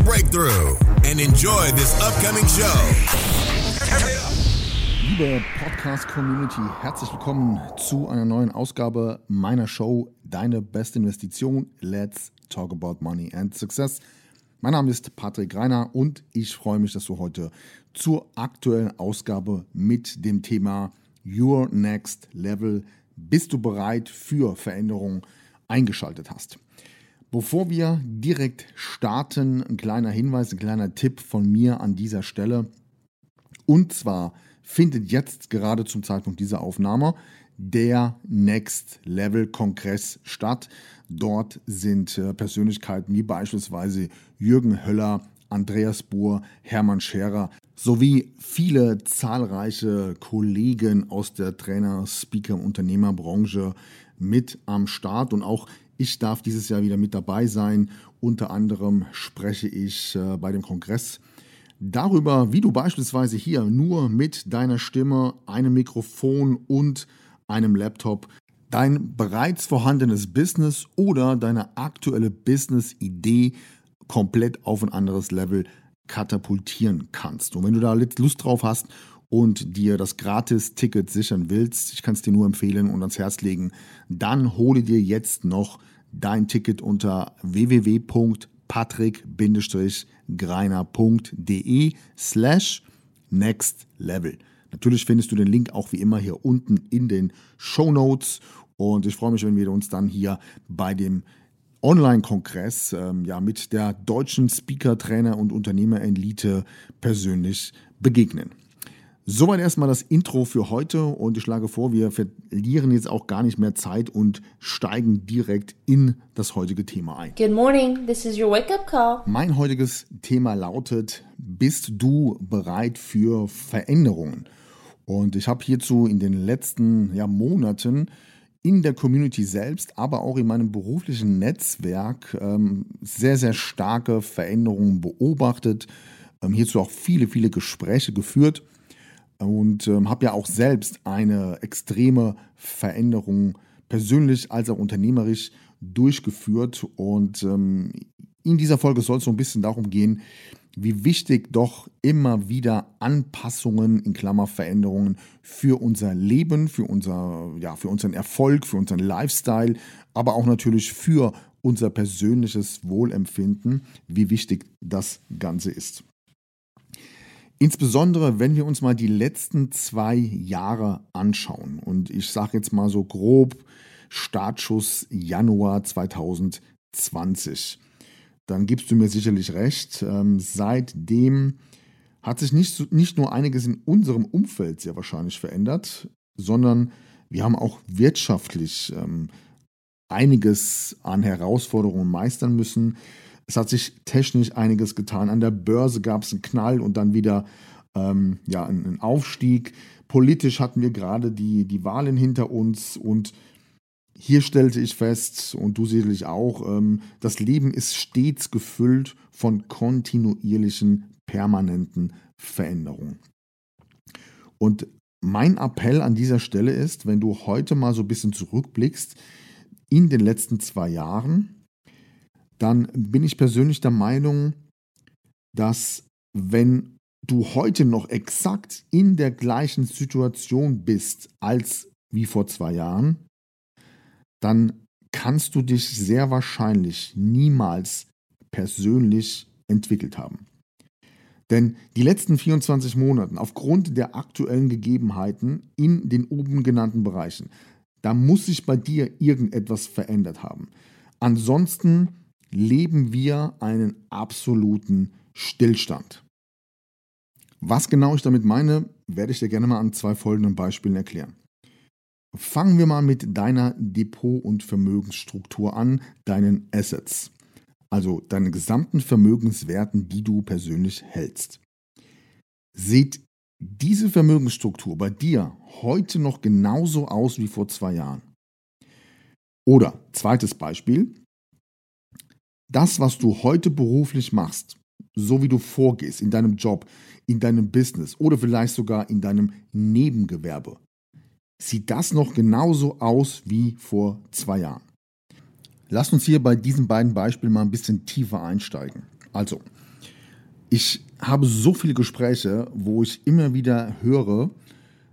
breakthrough and enjoy this upcoming show. Liebe Podcast-Community, herzlich willkommen zu einer neuen Ausgabe meiner Show Deine beste Investition. Let's talk about money and success. Mein Name ist Patrick Reiner und ich freue mich, dass du heute zur aktuellen Ausgabe mit dem Thema Your Next Level bist du bereit für Veränderungen eingeschaltet hast. Bevor wir direkt starten, ein kleiner Hinweis, ein kleiner Tipp von mir an dieser Stelle. Und zwar findet jetzt gerade zum Zeitpunkt dieser Aufnahme der Next Level Kongress statt. Dort sind äh, Persönlichkeiten wie beispielsweise Jürgen Höller, Andreas Buhr, Hermann Scherer sowie viele zahlreiche Kollegen aus der Trainer-, Speaker-, Unternehmerbranche mit am Start und auch ich darf dieses Jahr wieder mit dabei sein. Unter anderem spreche ich äh, bei dem Kongress darüber, wie du beispielsweise hier nur mit deiner Stimme, einem Mikrofon und einem Laptop dein bereits vorhandenes Business oder deine aktuelle Business-Idee komplett auf ein anderes Level katapultieren kannst. Und wenn du da Lust drauf hast und dir das Gratis-Ticket sichern willst, ich kann es dir nur empfehlen und ans Herz legen, dann hole dir jetzt noch dein Ticket unter www.patrick-greiner.de slash next level. Natürlich findest du den Link auch wie immer hier unten in den Show Notes und ich freue mich, wenn wir uns dann hier bei dem Online-Kongress ähm, ja, mit der deutschen Speaker, Trainer und Unternehmer-Elite persönlich begegnen. Soweit erstmal das Intro für heute und ich schlage vor, wir verlieren jetzt auch gar nicht mehr Zeit und steigen direkt in das heutige Thema ein. Good morning, this is your wake-up call. Mein heutiges Thema lautet, bist du bereit für Veränderungen? Und ich habe hierzu in den letzten ja, Monaten in der Community selbst, aber auch in meinem beruflichen Netzwerk ähm, sehr, sehr starke Veränderungen beobachtet, ähm, hierzu auch viele, viele Gespräche geführt und ähm, habe ja auch selbst eine extreme Veränderung persönlich als auch unternehmerisch durchgeführt. Und ähm, in dieser Folge soll es so ein bisschen darum gehen, wie wichtig doch immer wieder Anpassungen in Klammer Veränderungen für unser Leben, für, unser, ja, für unseren Erfolg, für unseren Lifestyle, aber auch natürlich für unser persönliches Wohlempfinden, wie wichtig das Ganze ist. Insbesondere, wenn wir uns mal die letzten zwei Jahre anschauen. Und ich sage jetzt mal so grob Startschuss Januar 2020. Dann gibst du mir sicherlich recht. Ähm, seitdem hat sich nicht, nicht nur einiges in unserem Umfeld sehr wahrscheinlich verändert, sondern wir haben auch wirtschaftlich ähm, einiges an Herausforderungen meistern müssen. Es hat sich technisch einiges getan. An der Börse gab es einen Knall und dann wieder ähm, ja, einen Aufstieg. Politisch hatten wir gerade die, die Wahlen hinter uns und hier stellte ich fest, und du sicherlich auch, ähm, das Leben ist stets gefüllt von kontinuierlichen, permanenten Veränderungen. Und mein Appell an dieser Stelle ist, wenn du heute mal so ein bisschen zurückblickst in den letzten zwei Jahren, dann bin ich persönlich der Meinung, dass wenn du heute noch exakt in der gleichen Situation bist als wie vor zwei Jahren, dann kannst du dich sehr wahrscheinlich niemals persönlich entwickelt haben. Denn die letzten 24 Monate, aufgrund der aktuellen Gegebenheiten in den oben genannten Bereichen, da muss sich bei dir irgendetwas verändert haben. Ansonsten leben wir einen absoluten Stillstand. Was genau ich damit meine, werde ich dir gerne mal an zwei folgenden Beispielen erklären. Fangen wir mal mit deiner Depot- und Vermögensstruktur an, deinen Assets, also deinen gesamten Vermögenswerten, die du persönlich hältst. Sieht diese Vermögensstruktur bei dir heute noch genauso aus wie vor zwei Jahren? Oder zweites Beispiel, das, was du heute beruflich machst, so wie du vorgehst in deinem Job, in deinem Business oder vielleicht sogar in deinem Nebengewerbe, sieht das noch genauso aus wie vor zwei Jahren. Lass uns hier bei diesen beiden Beispielen mal ein bisschen tiefer einsteigen. Also, ich habe so viele Gespräche, wo ich immer wieder höre,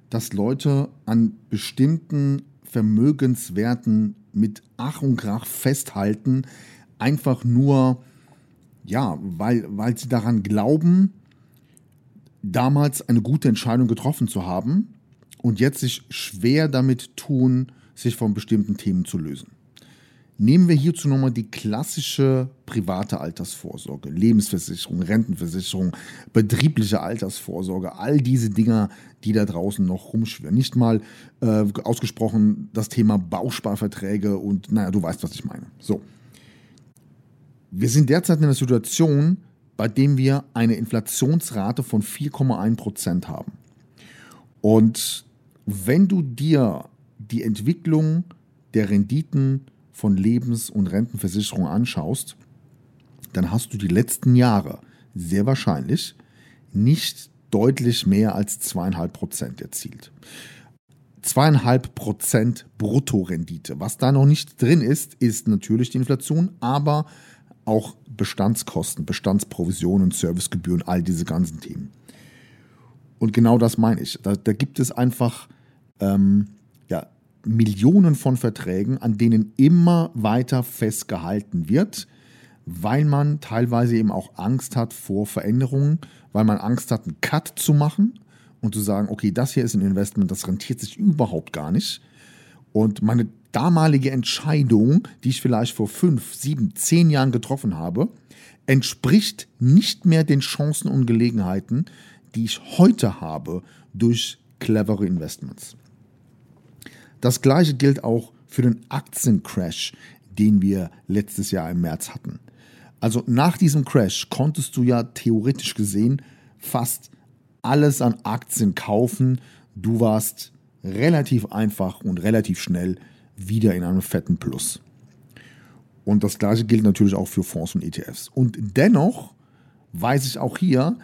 dass Leute an bestimmten Vermögenswerten mit Ach und Krach festhalten, einfach nur, ja, weil, weil sie daran glauben, damals eine gute Entscheidung getroffen zu haben und jetzt sich schwer damit tun, sich von bestimmten Themen zu lösen. Nehmen wir hierzu nochmal die klassische private Altersvorsorge, Lebensversicherung, Rentenversicherung, betriebliche Altersvorsorge, all diese Dinger, die da draußen noch rumschwirren. Nicht mal äh, ausgesprochen das Thema Bausparverträge und naja, du weißt, was ich meine. So. Wir sind derzeit in einer Situation, bei dem wir eine Inflationsrate von 4,1 Prozent haben. Und wenn du dir die Entwicklung der Renditen von Lebens- und Rentenversicherung anschaust, dann hast du die letzten Jahre sehr wahrscheinlich nicht deutlich mehr als zweieinhalb Prozent erzielt. Zweieinhalb Prozent Bruttorendite. Was da noch nicht drin ist, ist natürlich die Inflation, aber auch Bestandskosten, Bestandsprovisionen, Servicegebühren, all diese ganzen Themen. Und genau das meine ich. Da, da gibt es einfach ähm, ja, Millionen von Verträgen, an denen immer weiter festgehalten wird, weil man teilweise eben auch Angst hat vor Veränderungen, weil man Angst hat, einen Cut zu machen und zu sagen, okay, das hier ist ein Investment, das rentiert sich überhaupt gar nicht. Und meine damalige Entscheidung, die ich vielleicht vor fünf, sieben, zehn Jahren getroffen habe, entspricht nicht mehr den Chancen und Gelegenheiten, die ich heute habe durch clevere Investments. Das gleiche gilt auch für den Aktiencrash, den wir letztes Jahr im März hatten. Also nach diesem Crash konntest du ja theoretisch gesehen fast alles an Aktien kaufen. Du warst relativ einfach und relativ schnell wieder in einem fetten Plus. Und das gleiche gilt natürlich auch für Fonds und ETFs. Und dennoch weiß ich auch hier,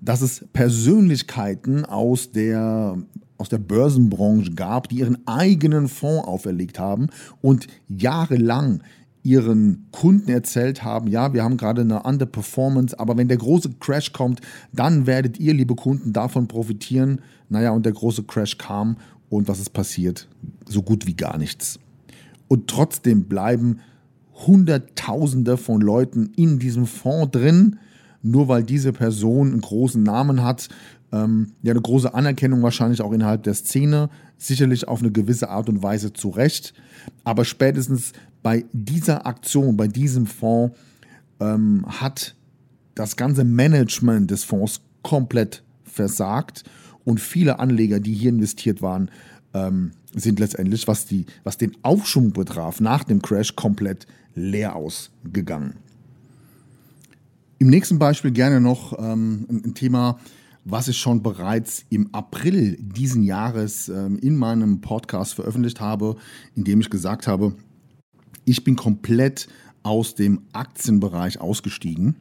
dass es Persönlichkeiten aus der aus der Börsenbranche gab, die ihren eigenen Fonds auferlegt haben und jahrelang ihren Kunden erzählt haben, ja, wir haben gerade eine Underperformance, aber wenn der große Crash kommt, dann werdet ihr, liebe Kunden, davon profitieren. Naja, und der große Crash kam und was ist passiert? So gut wie gar nichts. Und trotzdem bleiben Hunderttausende von Leuten in diesem Fonds drin, nur weil diese Person einen großen Namen hat, ähm, ja, eine große Anerkennung wahrscheinlich auch innerhalb der Szene, sicherlich auf eine gewisse Art und Weise zu Recht. Aber spätestens bei dieser Aktion, bei diesem Fonds, ähm, hat das ganze Management des Fonds komplett versagt und viele Anleger, die hier investiert waren, ähm, sind letztendlich, was, die, was den Aufschwung betraf, nach dem Crash komplett leer ausgegangen. Im nächsten Beispiel gerne noch ähm, ein Thema, was ich schon bereits im April diesen Jahres ähm, in meinem Podcast veröffentlicht habe, in dem ich gesagt habe, ich bin komplett aus dem Aktienbereich ausgestiegen.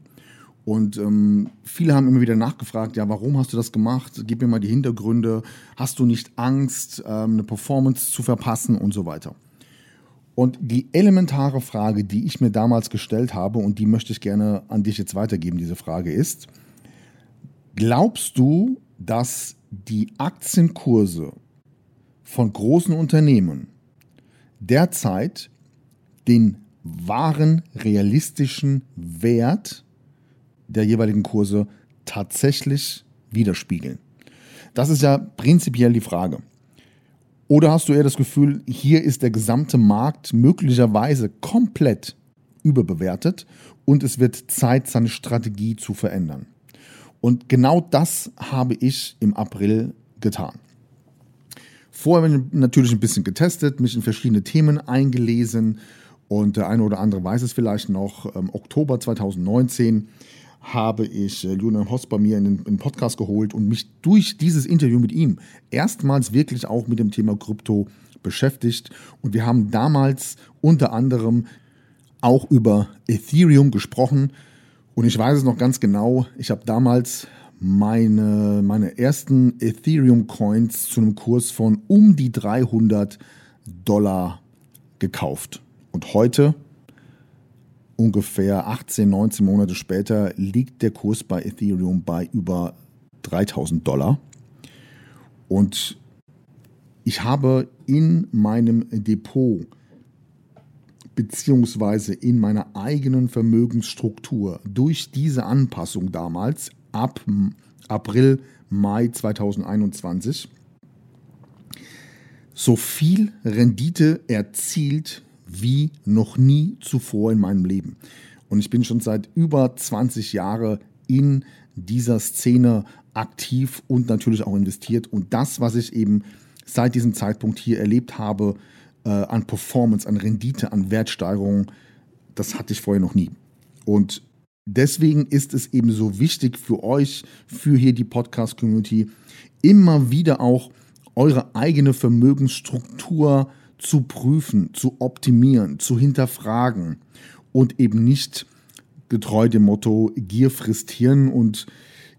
Und ähm, viele haben immer wieder nachgefragt, ja, warum hast du das gemacht? Gib mir mal die Hintergründe. Hast du nicht Angst, ähm, eine Performance zu verpassen und so weiter? Und die elementare Frage, die ich mir damals gestellt habe, und die möchte ich gerne an dich jetzt weitergeben, diese Frage ist, Glaubst du, dass die Aktienkurse von großen Unternehmen derzeit den wahren realistischen Wert der jeweiligen Kurse tatsächlich widerspiegeln? Das ist ja prinzipiell die Frage. Oder hast du eher das Gefühl, hier ist der gesamte Markt möglicherweise komplett überbewertet und es wird Zeit, seine Strategie zu verändern? Und genau das habe ich im April getan. Vorher natürlich ein bisschen getestet, mich in verschiedene Themen eingelesen und der eine oder andere weiß es vielleicht noch. Im Oktober 2019 habe ich äh, Julian Hoss bei mir in den, in den Podcast geholt und mich durch dieses Interview mit ihm erstmals wirklich auch mit dem Thema Krypto beschäftigt. Und wir haben damals unter anderem auch über Ethereum gesprochen. Und ich weiß es noch ganz genau, ich habe damals meine, meine ersten Ethereum-Coins zu einem Kurs von um die 300 Dollar gekauft. Und heute, ungefähr 18, 19 Monate später, liegt der Kurs bei Ethereum bei über 3000 Dollar. Und ich habe in meinem Depot beziehungsweise in meiner eigenen Vermögensstruktur durch diese Anpassung damals ab April, Mai 2021 so viel Rendite erzielt wie noch nie zuvor in meinem Leben. Und ich bin schon seit über 20 Jahren in dieser Szene aktiv und natürlich auch investiert. Und das, was ich eben seit diesem Zeitpunkt hier erlebt habe, äh, an Performance, an Rendite, an Wertsteigerung, das hatte ich vorher noch nie. Und deswegen ist es eben so wichtig für euch, für hier die Podcast-Community, immer wieder auch eure eigene Vermögensstruktur zu prüfen, zu optimieren, zu hinterfragen und eben nicht getreu dem Motto Gier frisst Hirn und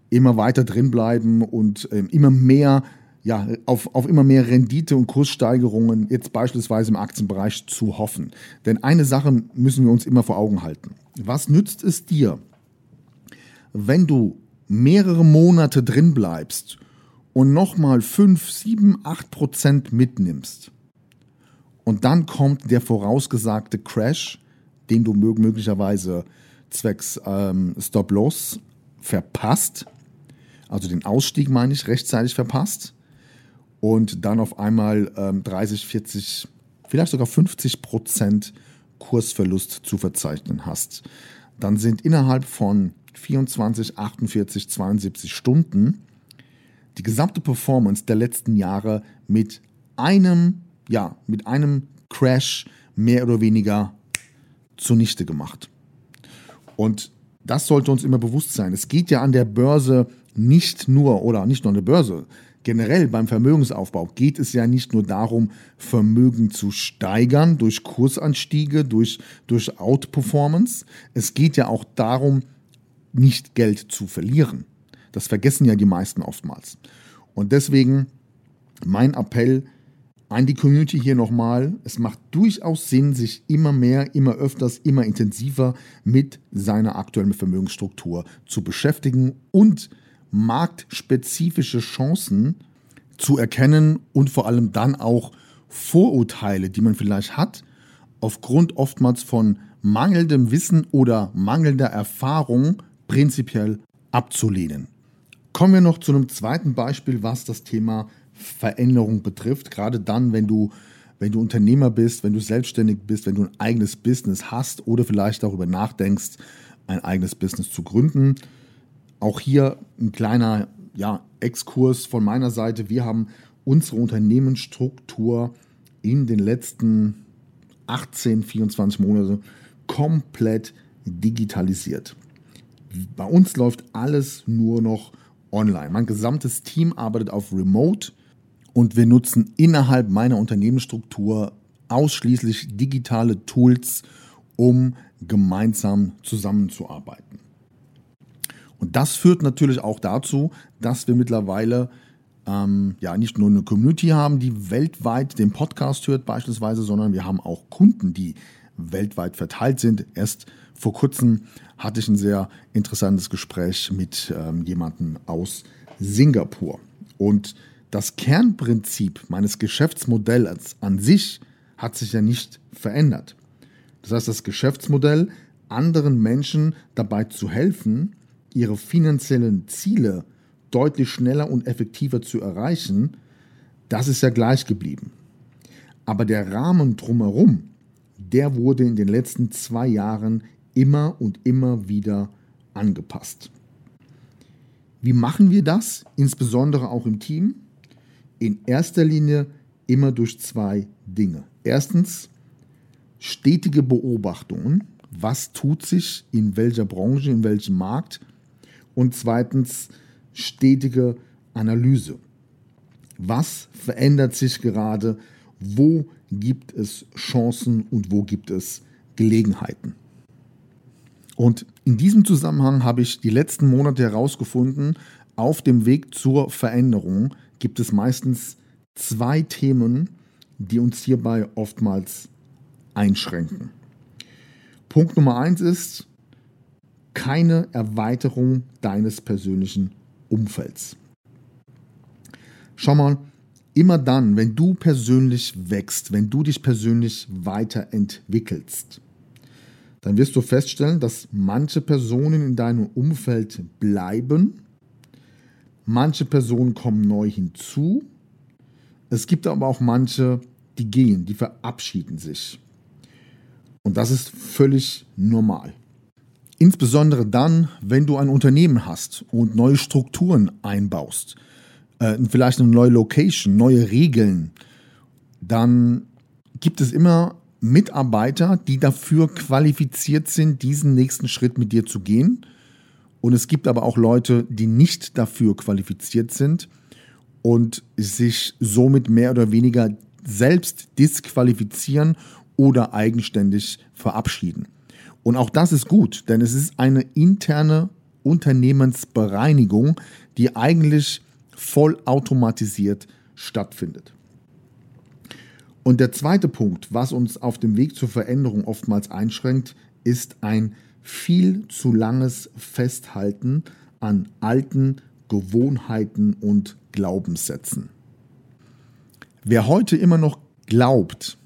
immer weiter drin bleiben und äh, immer mehr ja, auf, auf immer mehr Rendite und Kurssteigerungen, jetzt beispielsweise im Aktienbereich, zu hoffen. Denn eine Sache müssen wir uns immer vor Augen halten. Was nützt es dir, wenn du mehrere Monate drin bleibst und nochmal 5, 7, 8 Prozent mitnimmst? Und dann kommt der vorausgesagte Crash, den du möglicherweise zwecks ähm, Stop-Loss verpasst, also den Ausstieg meine ich, rechtzeitig verpasst. Und dann auf einmal ähm, 30, 40, vielleicht sogar 50 Prozent Kursverlust zu verzeichnen hast, dann sind innerhalb von 24, 48, 72 Stunden die gesamte Performance der letzten Jahre mit einem, ja, mit einem Crash mehr oder weniger zunichte gemacht. Und das sollte uns immer bewusst sein. Es geht ja an der Börse nicht nur, oder nicht nur an der Börse, generell beim Vermögensaufbau geht es ja nicht nur darum, Vermögen zu steigern durch Kursanstiege, durch, durch Outperformance. Es geht ja auch darum, nicht Geld zu verlieren. Das vergessen ja die meisten oftmals. Und deswegen mein Appell an die Community hier nochmal, es macht durchaus Sinn, sich immer mehr, immer öfters, immer intensiver mit seiner aktuellen Vermögensstruktur zu beschäftigen und marktspezifische Chancen zu erkennen und vor allem dann auch Vorurteile, die man vielleicht hat, aufgrund oftmals von mangelndem Wissen oder mangelnder Erfahrung prinzipiell abzulehnen. Kommen wir noch zu einem zweiten Beispiel, was das Thema Veränderung betrifft. Gerade dann, wenn du, wenn du Unternehmer bist, wenn du selbstständig bist, wenn du ein eigenes Business hast oder vielleicht darüber nachdenkst, ein eigenes Business zu gründen. Auch hier ein kleiner ja, Exkurs von meiner Seite. Wir haben unsere Unternehmensstruktur in den letzten 18, 24 Monaten komplett digitalisiert. Bei uns läuft alles nur noch online. Mein gesamtes Team arbeitet auf Remote und wir nutzen innerhalb meiner Unternehmensstruktur ausschließlich digitale Tools, um gemeinsam zusammenzuarbeiten. Und das führt natürlich auch dazu, dass wir mittlerweile ähm, ja nicht nur eine Community haben, die weltweit den Podcast hört beispielsweise, sondern wir haben auch Kunden, die weltweit verteilt sind. Erst vor kurzem hatte ich ein sehr interessantes Gespräch mit ähm, jemandem aus Singapur. Und das Kernprinzip meines Geschäftsmodells an sich hat sich ja nicht verändert. Das heißt, das Geschäftsmodell, anderen Menschen dabei zu helfen, ihre finanziellen Ziele deutlich schneller und effektiver zu erreichen, das ist ja gleich geblieben. Aber der Rahmen drumherum, der wurde in den letzten zwei Jahren immer und immer wieder angepasst. Wie machen wir das, insbesondere auch im Team? In erster Linie, immer durch zwei Dinge. Erstens stetige Beobachtungen, was tut sich in welcher Branche, in welchem Markt. Und zweitens stetige Analyse. Was verändert sich gerade? Wo gibt es Chancen und wo gibt es Gelegenheiten? Und in diesem Zusammenhang habe ich die letzten Monate herausgefunden, auf dem Weg zur Veränderung gibt es meistens zwei Themen, die uns hierbei oftmals einschränken. Punkt Nummer eins ist keine Erweiterung deines persönlichen Umfelds. Schau mal, immer dann, wenn du persönlich wächst, wenn du dich persönlich weiterentwickelst, dann wirst du feststellen, dass manche Personen in deinem Umfeld bleiben, manche Personen kommen neu hinzu, es gibt aber auch manche, die gehen, die verabschieden sich. Und das ist völlig normal. Insbesondere dann, wenn du ein Unternehmen hast und neue Strukturen einbaust, äh, vielleicht eine neue Location, neue Regeln, dann gibt es immer Mitarbeiter, die dafür qualifiziert sind, diesen nächsten Schritt mit dir zu gehen. Und es gibt aber auch Leute, die nicht dafür qualifiziert sind und sich somit mehr oder weniger selbst disqualifizieren oder eigenständig verabschieden. Und auch das ist gut, denn es ist eine interne Unternehmensbereinigung, die eigentlich vollautomatisiert stattfindet. Und der zweite Punkt, was uns auf dem Weg zur Veränderung oftmals einschränkt, ist ein viel zu langes Festhalten an alten Gewohnheiten und Glaubenssätzen. Wer heute immer noch glaubt,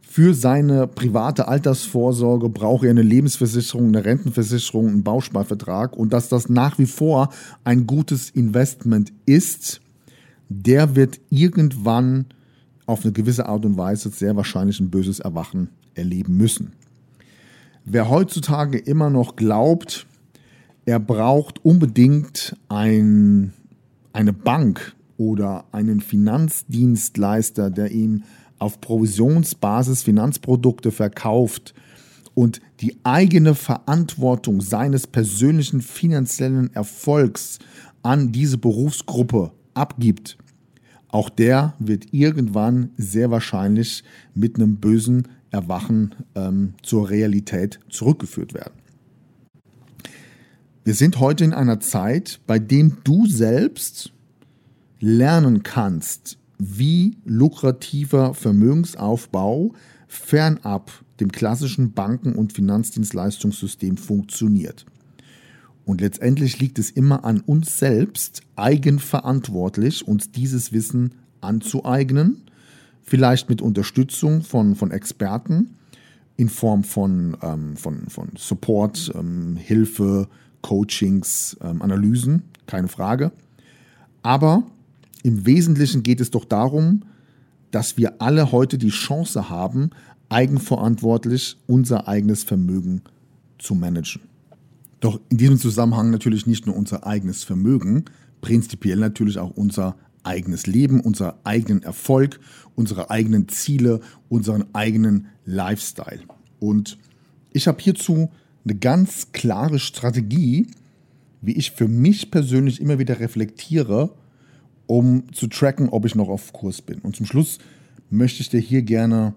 für seine private Altersvorsorge brauche er eine Lebensversicherung, eine Rentenversicherung, einen Bausparvertrag und dass das nach wie vor ein gutes Investment ist, der wird irgendwann auf eine gewisse Art und Weise sehr wahrscheinlich ein böses Erwachen erleben müssen. Wer heutzutage immer noch glaubt, er braucht unbedingt ein, eine Bank oder einen Finanzdienstleister, der ihm auf Provisionsbasis Finanzprodukte verkauft und die eigene Verantwortung seines persönlichen finanziellen Erfolgs an diese Berufsgruppe abgibt, auch der wird irgendwann sehr wahrscheinlich mit einem bösen Erwachen ähm, zur Realität zurückgeführt werden. Wir sind heute in einer Zeit, bei dem du selbst lernen kannst, wie lukrativer Vermögensaufbau fernab dem klassischen Banken- und Finanzdienstleistungssystem funktioniert. Und letztendlich liegt es immer an uns selbst, eigenverantwortlich uns dieses Wissen anzueignen, vielleicht mit Unterstützung von, von Experten in Form von, ähm, von, von Support, ähm, Hilfe, Coachings, ähm, Analysen, keine Frage. Aber im Wesentlichen geht es doch darum, dass wir alle heute die Chance haben, eigenverantwortlich unser eigenes Vermögen zu managen. Doch in diesem Zusammenhang natürlich nicht nur unser eigenes Vermögen, prinzipiell natürlich auch unser eigenes Leben, unser eigenen Erfolg, unsere eigenen Ziele, unseren eigenen Lifestyle. Und ich habe hierzu eine ganz klare Strategie, wie ich für mich persönlich immer wieder reflektiere um zu tracken, ob ich noch auf Kurs bin. Und zum Schluss möchte ich dir hier gerne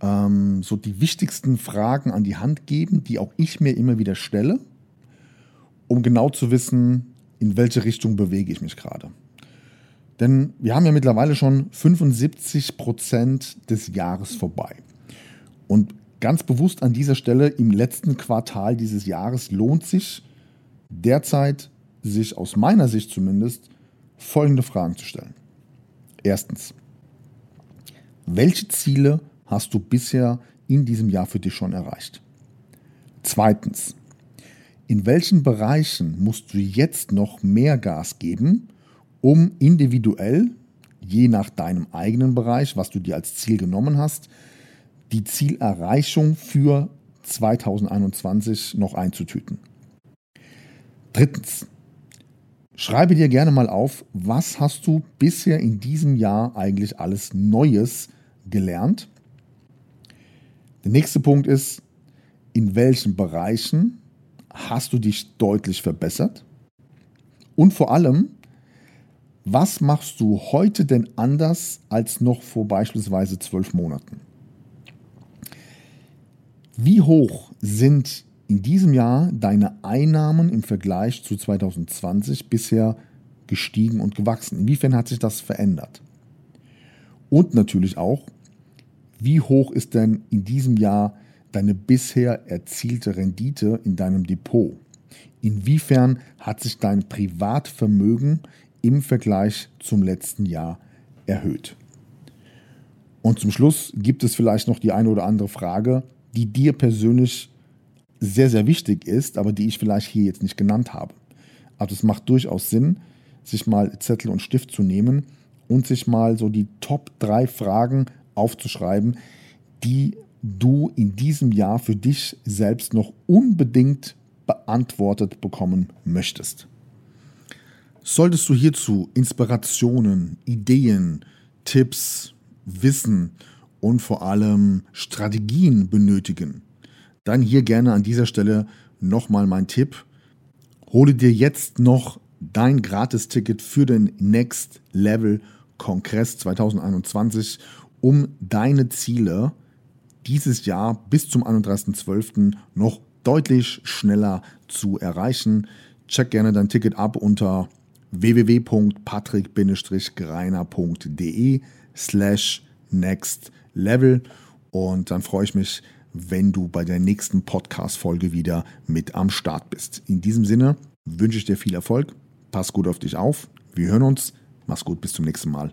ähm, so die wichtigsten Fragen an die Hand geben, die auch ich mir immer wieder stelle, um genau zu wissen, in welche Richtung bewege ich mich gerade. Denn wir haben ja mittlerweile schon 75 Prozent des Jahres vorbei. Und ganz bewusst an dieser Stelle im letzten Quartal dieses Jahres lohnt sich derzeit, sich aus meiner Sicht zumindest folgende Fragen zu stellen. Erstens, welche Ziele hast du bisher in diesem Jahr für dich schon erreicht? Zweitens, in welchen Bereichen musst du jetzt noch mehr Gas geben, um individuell, je nach deinem eigenen Bereich, was du dir als Ziel genommen hast, die Zielerreichung für 2021 noch einzutüten? Drittens, Schreibe dir gerne mal auf, was hast du bisher in diesem Jahr eigentlich alles Neues gelernt. Der nächste Punkt ist, in welchen Bereichen hast du dich deutlich verbessert? Und vor allem, was machst du heute denn anders als noch vor beispielsweise zwölf Monaten? Wie hoch sind in diesem Jahr deine Einnahmen im Vergleich zu 2020 bisher gestiegen und gewachsen? Inwiefern hat sich das verändert? Und natürlich auch, wie hoch ist denn in diesem Jahr deine bisher erzielte Rendite in deinem Depot? Inwiefern hat sich dein Privatvermögen im Vergleich zum letzten Jahr erhöht? Und zum Schluss gibt es vielleicht noch die eine oder andere Frage, die dir persönlich sehr, sehr wichtig ist, aber die ich vielleicht hier jetzt nicht genannt habe. Also es macht durchaus Sinn, sich mal Zettel und Stift zu nehmen und sich mal so die Top 3 Fragen aufzuschreiben, die du in diesem Jahr für dich selbst noch unbedingt beantwortet bekommen möchtest. Solltest du hierzu Inspirationen, Ideen, Tipps, Wissen und vor allem Strategien benötigen, dann hier gerne an dieser Stelle nochmal mein Tipp. Hole dir jetzt noch dein Gratisticket für den Next Level Kongress 2021, um deine Ziele dieses Jahr bis zum 31.12. noch deutlich schneller zu erreichen. Check gerne dein Ticket ab unter www.patrick-greiner.de slash next level und dann freue ich mich, wenn du bei der nächsten Podcast-Folge wieder mit am Start bist. In diesem Sinne wünsche ich dir viel Erfolg, pass gut auf dich auf, wir hören uns, mach's gut, bis zum nächsten Mal.